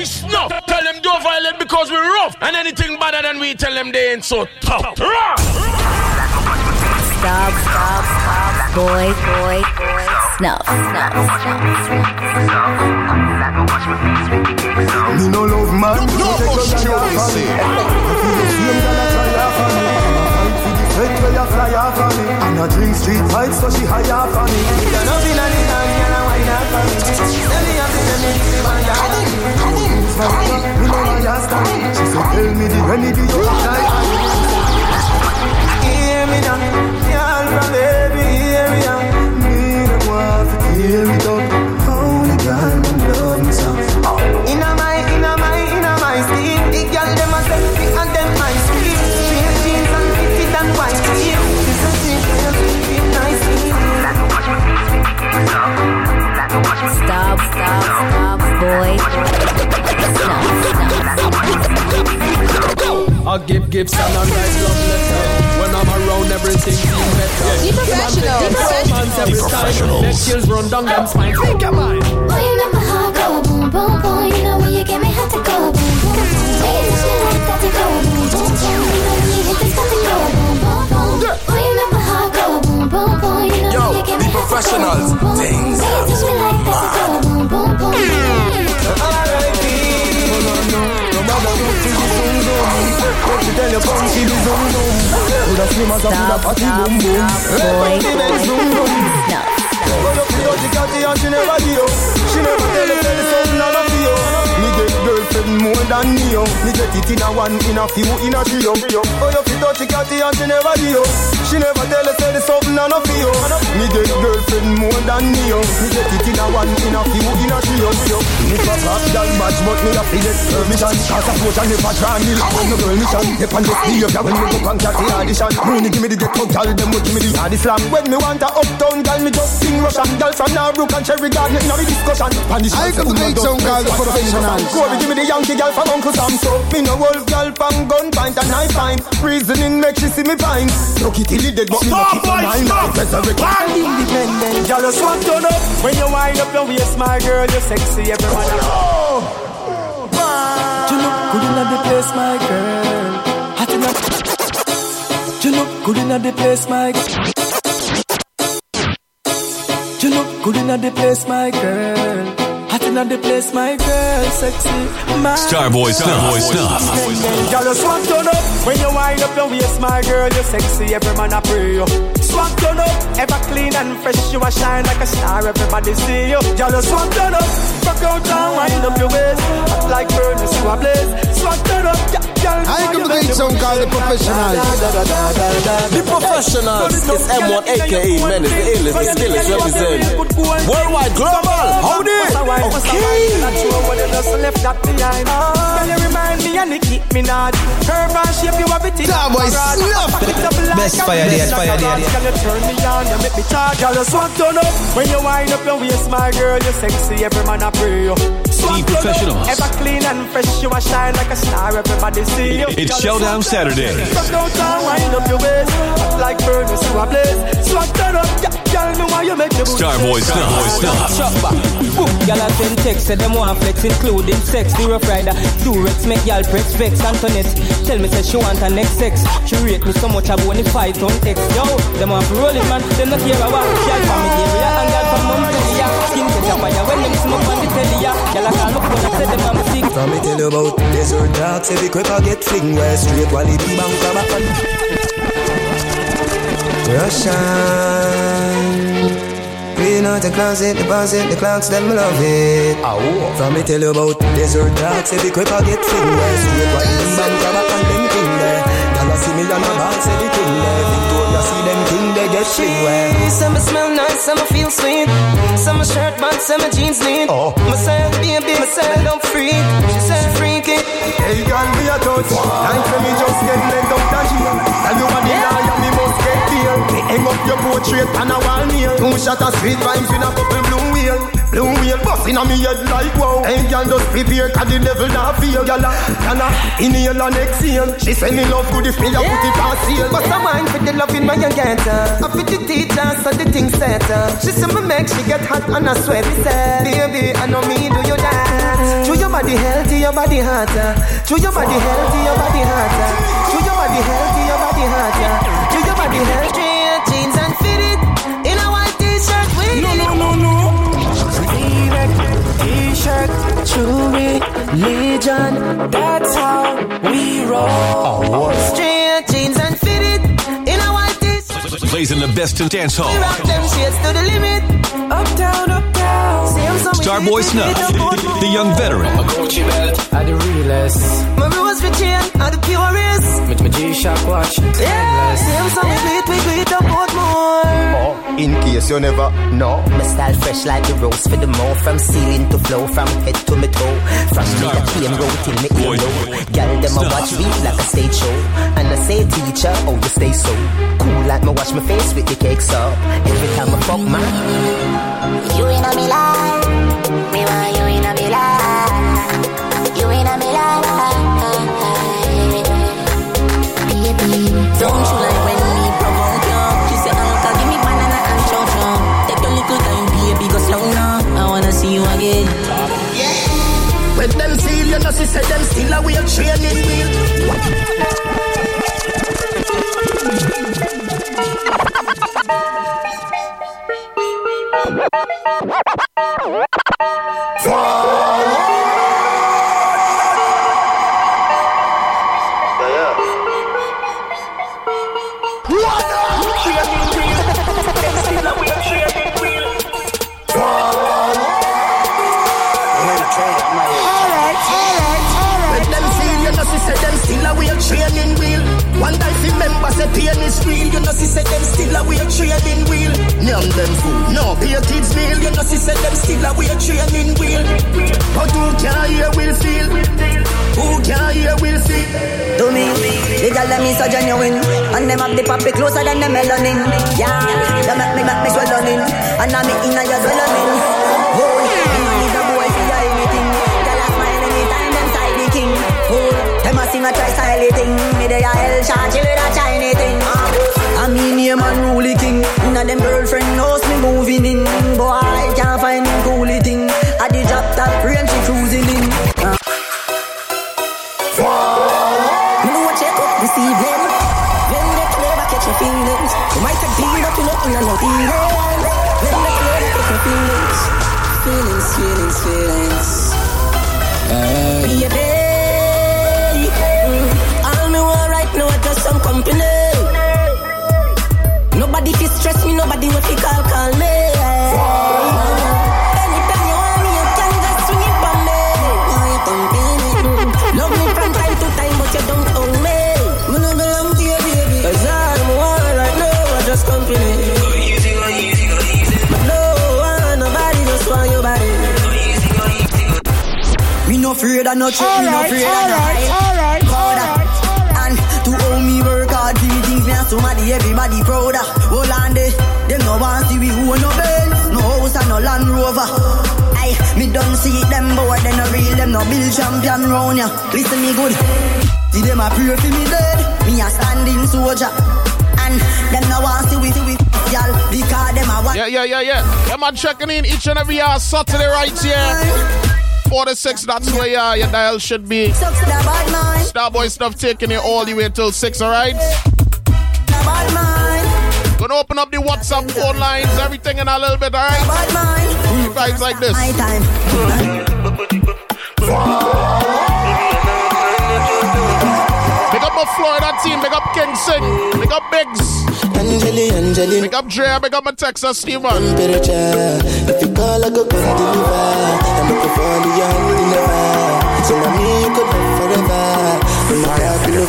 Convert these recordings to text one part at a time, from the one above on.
boy snuff. Tell them don't violate because we're rough. And anything better than we tell them they ain't so tough. Stop, stop, stop, boy, boy, boy, snuff, snuff, snuff. Me no love man, no take your eye off of you the same I try off of. Fight for the sweat where you fly off of me. And I drink street vibes, so she high off of me. You know me, nanny, nanny, and I wine off of me. Tell me, I'm the me, the man, yeah. Me know my ass She said, tell me the remedy you apply. Hear me now, y'all from baby, hear me. Me no want to hear it I'm loving so. Inna my, inna my, inna my. The a selfie and. Straight jeans and and white Stop, stop, stop, boy. Stop, stop. I give gifts and I write love letter. When I'm around, everything seems better. Be professional. Be professional. Every time, neck kills run down them spine. Think your mind. Boy, you make my heart go boom, boom, boom. You know when you get me hot to go boom, boom, boom. When you like that to go boom, boom, boom. Go boom, boom, boom. Stop, stop, stop, boy. Snuff. But oh, up the dirty catty and she never do you. She never tell you tell you something I love you. Me get girlfriend more than me yo. Me get it in a one, in a few, in a trio. But up the dirty catty and she never do you. She never tell you tell you something I love you. Me get girlfriend more than me yo. Me get it in a one, in a few, in a trio. Me for pop girl match, but me a feel it permission. Cause a coach and never try me. I'm no girl mission. If I'm just behavior when me go on catty audition. Money give me the ghetto girl, them will give me the hard slam. When me want a uptown girl, me just sing Russian. Girl from Narbrook and Cherry Garden, in a discussion. I can make some girl for professionals. Corey give me the Yankee girl from Uncle Sam. So me no wolf girl from gun pint and knife fine. Reasoning make she see me fine. Look it till it dead, but me no keep my mind. I'm independent. Girl, you swap turn up when you wind up your waist, my girl. You're sexy, everyone. You look good in the place, my girl. Hot enough. You look good in the place, my. Girl you look good in the place, my girl. Hot in the place, my girl, sexy. My Starboy Snuff. Snuff. Girl, you swag turn up when you wind up your waist, my girl. You're sexy, every man I pray you. Swag turn up, ever clean and fresh, you a shine like a star. Everybody see you. Girl, you swag turn up, rock out and wind up your waist, hot like furnace, you a blaze. Swag turn up, yeah. I can make some called the professionals. The professionals is M1 aka Man is the illest, the skillest represent Worldwide Global okay. Hold it. Best fire day, fire day. You turn me on, you make me charge. Girl, you swag turn up when you wind up your waist, my girl. You're sexy, every man I pray you. Swag turn up, professionals. ever clean and fresh, you a shine like a star. Everybody see you. It's Girl, you Showdown swag turn up. Saturday. Rock out and wind up your waist, hot like furnace, you a blaze. Swag turn up, yeah, girl, me why you make the booty Starboy shake. Snuff. Snuff. Shop back. Y'all have send text, say them want flex, including sex. The rough rider, Durex, make y'all press vex. Antoinette, tell me say she want her next sex. She rate me so much, I want to fight on text. Yo, them want to roll it, man. Them not care about y'all from the area and y'all from Montpellier. Skin catch a fire when them smoke on the telly. Y'all a call up when I say them I'm sick. From me tell you about desert talks, every I get fling where straight quality bank Russian. Out the closet, deposit the clocks, them love it. Ah, From me tell you about desert talks, every quick I get fling where straight bank and thing they get. Some smell nice, some feel sweet. Some shirt but some jeans neat. Oh. Myself, baby, myself, don't freak. She said freaky. Hey girl, me a touch. Like when me just get let up that here. Tell you what the liar, me must get there. Me hang up your portrait on a wall nail. Two shot of sweet vibes with a couple blue wheel. Blue wheel busting on me head like wow. Hey girl, just prepare 'cause the devil not feel. Girl, girl, inhale and exhale. She say me love good if me a put it on sale. But some wine for the loving when you get her. I fit the teacher, so the thing set. She say me make she get hot and I sweat. Me say, baby, I know me do you that. Show your body healthy, your body hotter. To your body healthy, your body hotter. To your body healthy, your body hotter. T-shirt, jewelry, legion. That's how we roll. Straight jeans and fit it in a white t-shirt. Blazing the best in dance hall. Rock them shades to the limit. Uptown, uptown. Same song Starboy did Snuff, we did it up the young veteran. Gucci belt, I the realest. My rose for chain are the purest. With my G-Shock watch, Yeah, same song we In case you never know. My style fresh like the rose for the more. From ceiling to flow, from head to my toe. From me a came road till me ear low. Girl them a watch me like a stage show. And I say teacher, oh you stay so? Cool like me wash my face with the cakes up Every time I fuck my. You in a me life, me want you in a me life. You in a me life, baby. Don't you she said them still a wheel training wheel. Still a wheel training wheel. Name them food, no pay kids meal. You know, she said them still a wheel training wheel. But who can hear will feel? Who can hear will feel? To me, the girl them is so genuine And them have the puppy closer than the melanin Yeah, they make me, make me swelling And I'm in a your no afraid of no trick, me no afraid of no hype. Powder. And to owe me work hard, see me things me and somebody, everybody proud of. Hold on there, them no want see we who no Benz, no house and no Land Rover. Aye, me don't see them boy, they no real, them no build champion round ya. Listen me good, see them a pray for me dead, me a standing soldier. And them no want see we, see we, y'all, because them a want. Yeah, yeah, yeah, yeah. Yeah, man, checking in each and every hour Saturday right here. 46, that's where uh, your dial should be. Sucks to the bad mind, Starboy Snuff taking it all the way till 6, alright? the bad mind, Gonna open up the WhatsApp phone lines, everything in a little bit, alright? bad mind. You guys like this. Up my Florida team, big up King Sing, big up Biggs, Angeli, Angeli, big up Dre, big up my Texas Steven. temperature. If you call, I go come deliver. I'm looking for the young never. So now me, you could love forever. I'm a happy no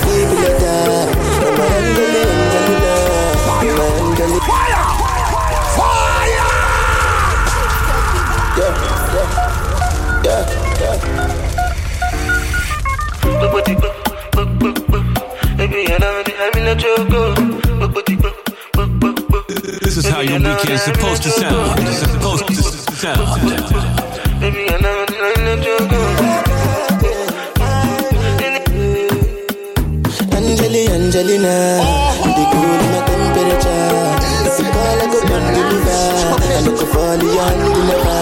This is how your weekend's supposed to sound. It's supposed to sound. Angeli, Angelina, the cool in my temperature. If you call, I go come deliver. I look for the young never.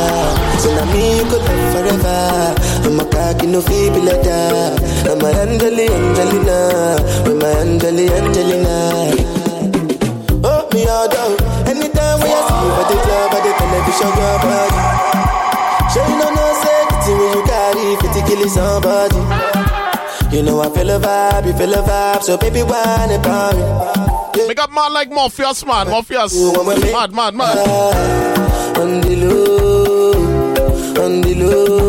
So now me, you could love forever. I'm a car back, you know, feel be like that. I'm my Angeli Angelina, with my Angeli Angelina. Oh, me all down. Anytime when I see for the club or the television, your body. Sure you know no safety when you carry 50 kill somebody. You know I feel a vibe, you feel a vibe, so baby, whine about it. Make up man like Morpheus, man. Morpheus. Mad, mad, mad. On the low, on the low,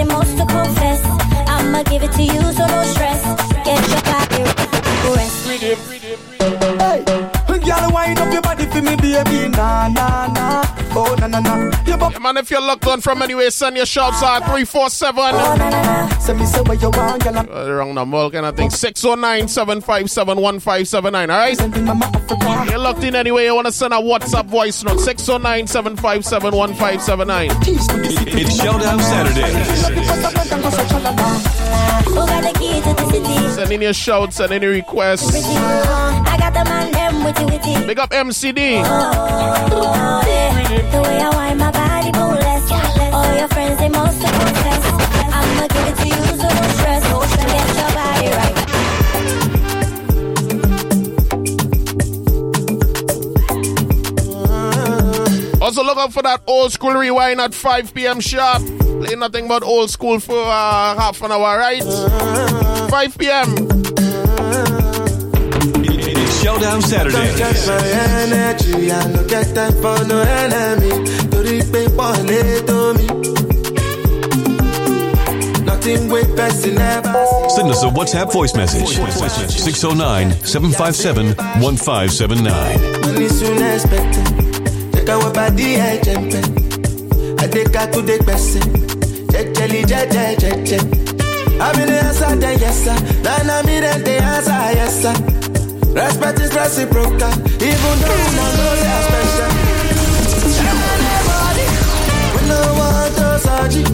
your friends, to confess. I'ma give it to you, so no stress. Get your body rest. Hey, girl, wind up your body for me, baby. Nah, nah, nah. Oh, nah, nah, nah. You Yeah, man, if you're locked on from anywhere, send your shouts at 347. Send me say what you want, girl. Uh, the wrong number, kind of thing. 609 757 1579, alright? You're locked in anyway, you want to send a WhatsApp voice note 609 757 1579. It's Showdown Saturday. In your shouts, and any requests. I got the man, them witty, witty. Big up MCD. Oh, yeah. The way I wind my body, boneless. All your friends, they must have confess. I'ma give it to you, so no stress. Get your body right. Also, look out for that old school rewind at 5 p.m. sharp. Play nothing but old school for uh, half an hour, right? 5 p.m. It's Showdown Saturday. Don't get my energy, I no get time for no enemy. Torí pé pọ̀ lé tó mi. Nothing wey person never. Send us a WhatsApp voice message 609 757 1579. Money soon expected. Check out what body ẹ jẹ̀mpẹ̀. Adéka tó dé gbẹ̀sẹ̀. Jẹjẹli jẹjẹ jẹjẹ. Àmì ní answer then yes sir. Nana mi dem dey answer yes sir. Respect is reciprocal. Even though una no dey special. Anybody we no want to surgery.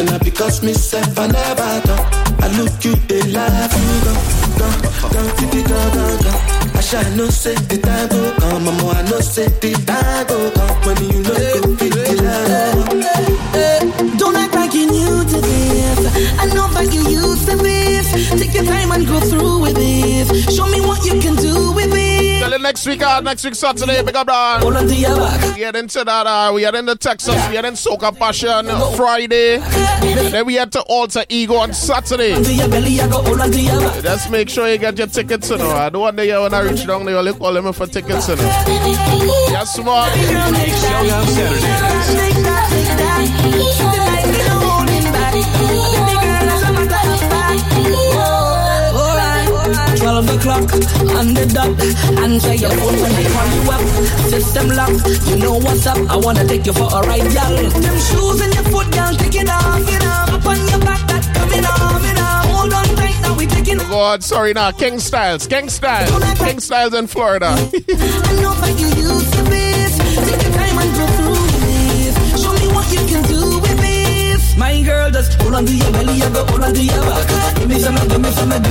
Shall I because me self I never talk. I look you, they laugh, you go, go, go, go, go, go, go. I shall no say the time go come, mama. I know say the next week, uh, next week Saturday, big up to. We head into that, uh, we head into Texas, we head in Soca Passion Friday. Then we head to Alter Ego on Saturday. Just make sure you get your tickets, you know. I don't want to hear when I reach down there, you call them for tickets, you know. Yes, smart. Showdown Saturday. Twelve o'clock on the dot. Answer your phone when they call you up. System lock, you know what's up. I wanna take you for a ride, y'all. Them shoes in your foot, girl, take it off, you know. Up on your back, that coming off, you know. Hold on tight, now we taking oh, God, sorry now, King Styles, King Styles, King Styles in Florida. to your back. Give me some of that,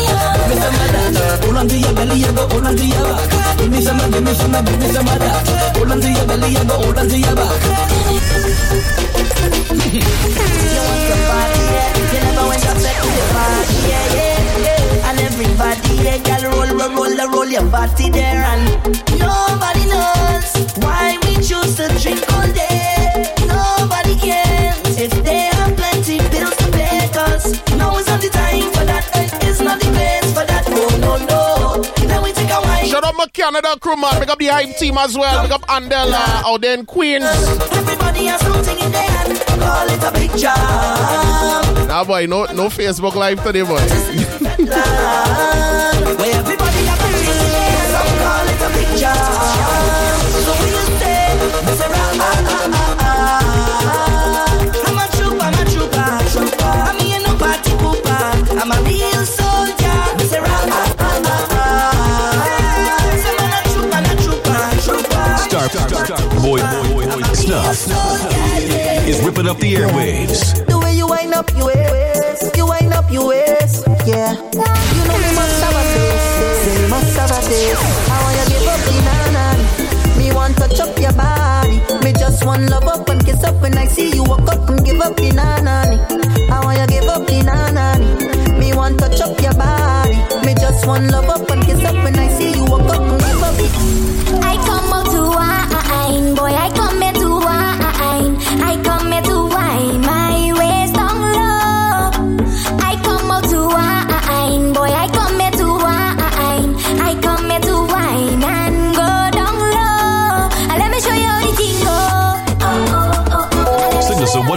give me some of that. Hold on to your belly, you go hold on to your back. Give me some, give me some, give me some of that. Hold on to your belly, you go hold on to your back. you want some party, yeah. You never went up back to the party, yeah, yeah, yeah. And everybody, yeah, girl, roll, roll, roll, roll your body there, and my Canada crew, man. Pick up the hype team as well. Pick up Andela oh, out there in Queens. Everybody has something in their hand. Call it a big job. Nah, boy, no, no Facebook Live today, boy. Snuff is ripping up the airwaves. The way you wind up your waist, you wind up your waist, yeah. You know me must have a taste, say me must have a taste. I want you give up the nana, me want touch up your body. Me just want love up and kiss up when I see you walk up and give up the nana. I want you give up the nana, me want touch up your body. Me just want love up and kiss up when I see you walk up and give up the. I come out to wine, boy. I come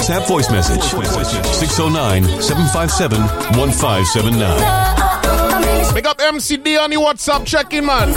WhatsApp voice message. 609 757 1579. Pick up MCD on the WhatsApp check-in, man.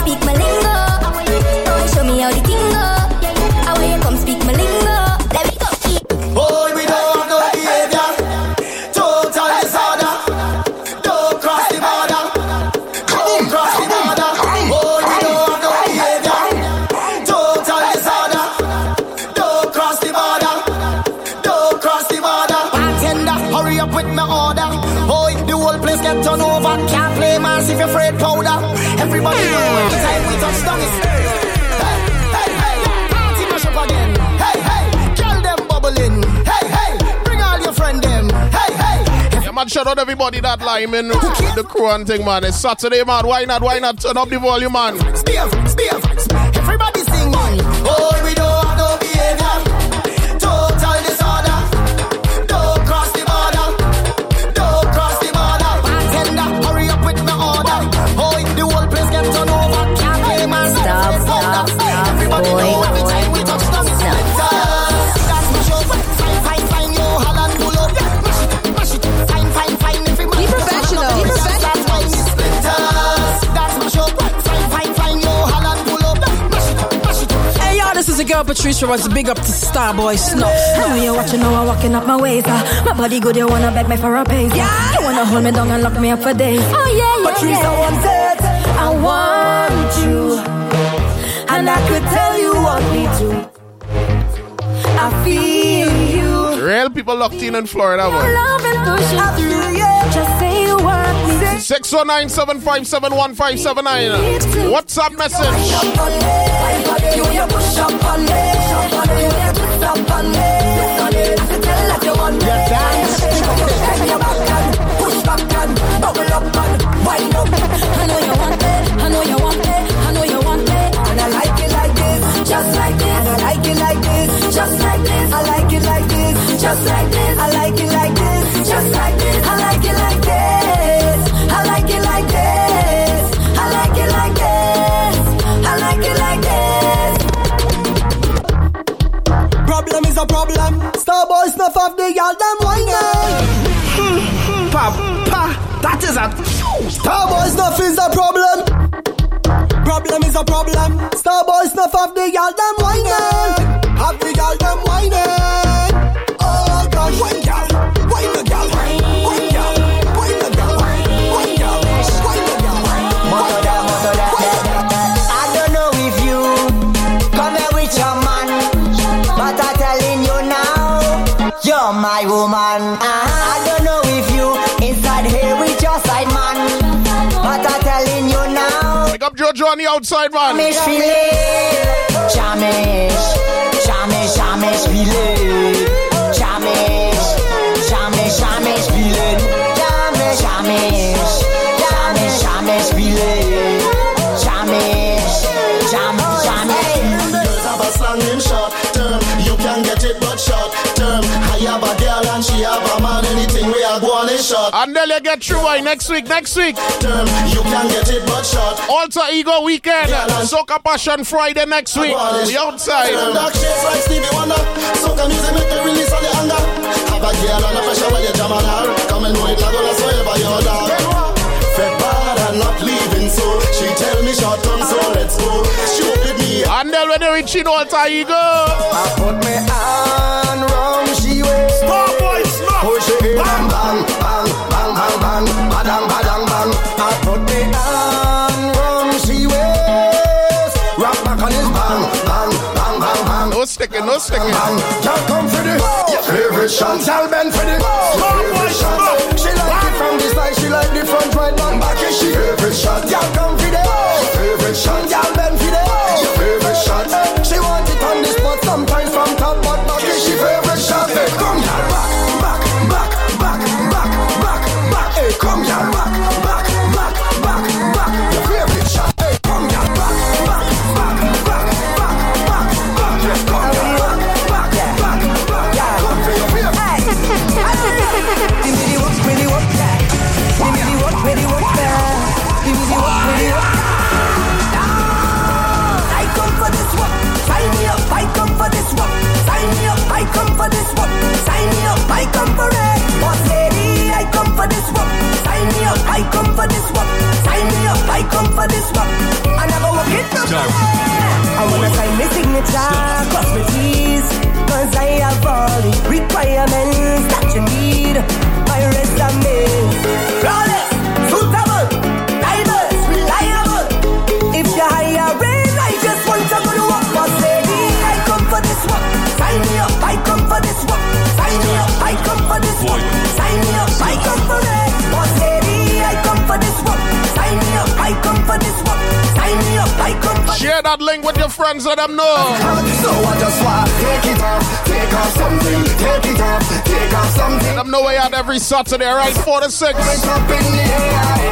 Get turned over. Can't play mass if you're afraid powder. Everybody know every time we touch down it's Hey, hey, hey. Party mash up again. Hey, hey. Girl them bubbling. Hey, hey. Bring all your friend them. Hey, hey. Yeah, man, shout out everybody that line in the crew and thing, man. It's Saturday, man. Why not? Why not turn up the volume, man? Spear, spear. Everybody singing. Oh, y'all, this is a girl Patricia Ross. Big up to Starboy Snuff. Now you watching how I'm walking up my ways? Uh. My body good, you wanna beg me for a pace. Uh. You wanna hold me down and lock me up for days. Oh yeah, yeah, Patricia yeah. wants it. I want you, and I could tell you want me to. I feel you. Real people locked in in Florida, boy. 609 WhatsApp message. Up just like this. I like it like this, just like this. I like it like this, just like this. I like. The y'all them whining. Pa, pa, that is a Starboy snuff is a problem. Problem is a problem. Starboy snuff off the y'all them whining. Have the y'all them whining. Oh gosh, wine gal, Pick on the outside, man. You get through why next week, next week. You can get it but short. Alter Ego Weekend, Soca Passion Friday next week. We outside. Have a girl and a pressure when you jam on. Come and know it, all that's wherever you're dog. Fed bad and not leaving, so she tell me short term, so let's go. With me. And then when they reach in Alter Ego. I put me on No sticking. Y'all come for the favorite shot. Y'all bend for the favorite shot. She like it from the side, she like the front, right, back, back. Is she favorite shot? Y'all come for the signature, cross my T's Cause I have all the requirements that you need. My resume Share that link with your friends, let them know. So I just want take it off, take off something, take it off, take off something. Let them know we out every Saturday, right? 4 to 6.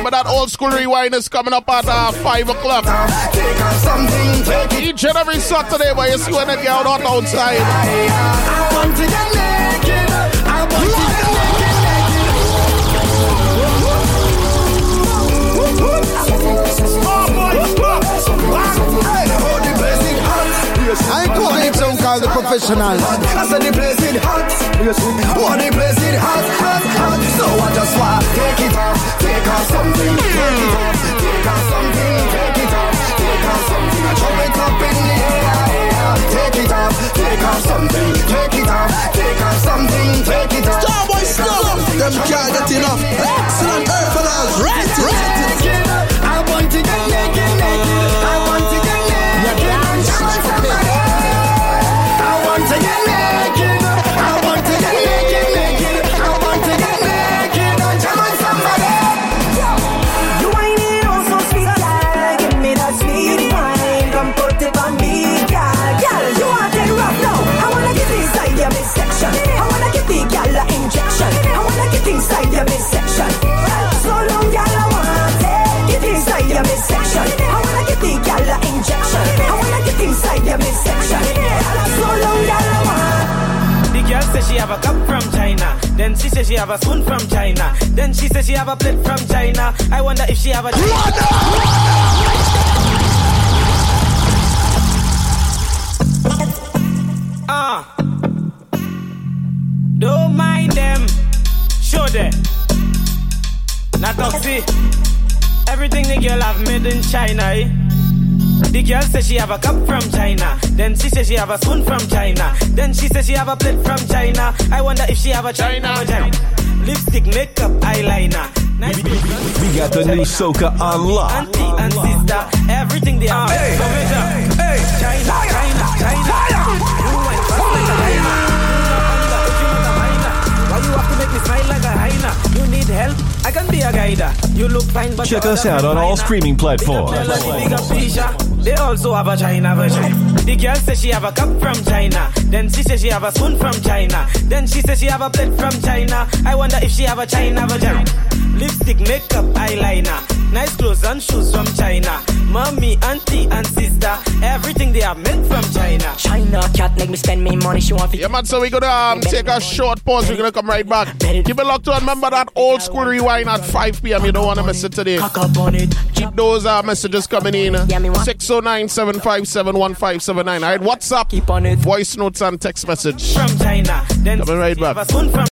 But that old school rewind is coming up at uh, 5 o'clock. Take off something, take it. Each and every Saturday, but you see when they get out on outside. I want to call the professionals. I said the place it hot. What the place it hot, hot, hot. So I just want to take it off, take off something, take it off, she have a spoon from China. Then she says she have a plate from China. I wonder if she have a. Ah. Don't mind them. Show them. Not toxic. Everything the girl have made in China, eh? The girl says she have a cup from China. Then she says she have a spoon from China. Then she says she have a plate from China. I wonder if she have a China vagina. Lipstick, makeup, eyeliner. Nice We got the new Soca on lock. auntie and sister, everything they are. Hey, so measure. Hey, China, China, China. Check us out on all streaming platforms. Big up Tisha. They also have a China version. The girl says she have a cup from China. Then she says she have a spoon from China. Then she says she have a plate from China. I wonder if she have a China version. Lipstick, makeup, eyeliner. Nice clothes and shoes from China. Mommy, auntie, and sister. Everything they are made from China. China cat make me spend me money. She want to Yeah, man, so we're gonna um, take a short pause. We're gonna come right back. Keep it locked on. Remember that old school rewind at 5 p.m. You don't want to miss it today. Keep those uh, messages coming in. 609 757 1579. All right, WhatsApp, voice notes, and text message. From China. Then Coming right back. a spoon from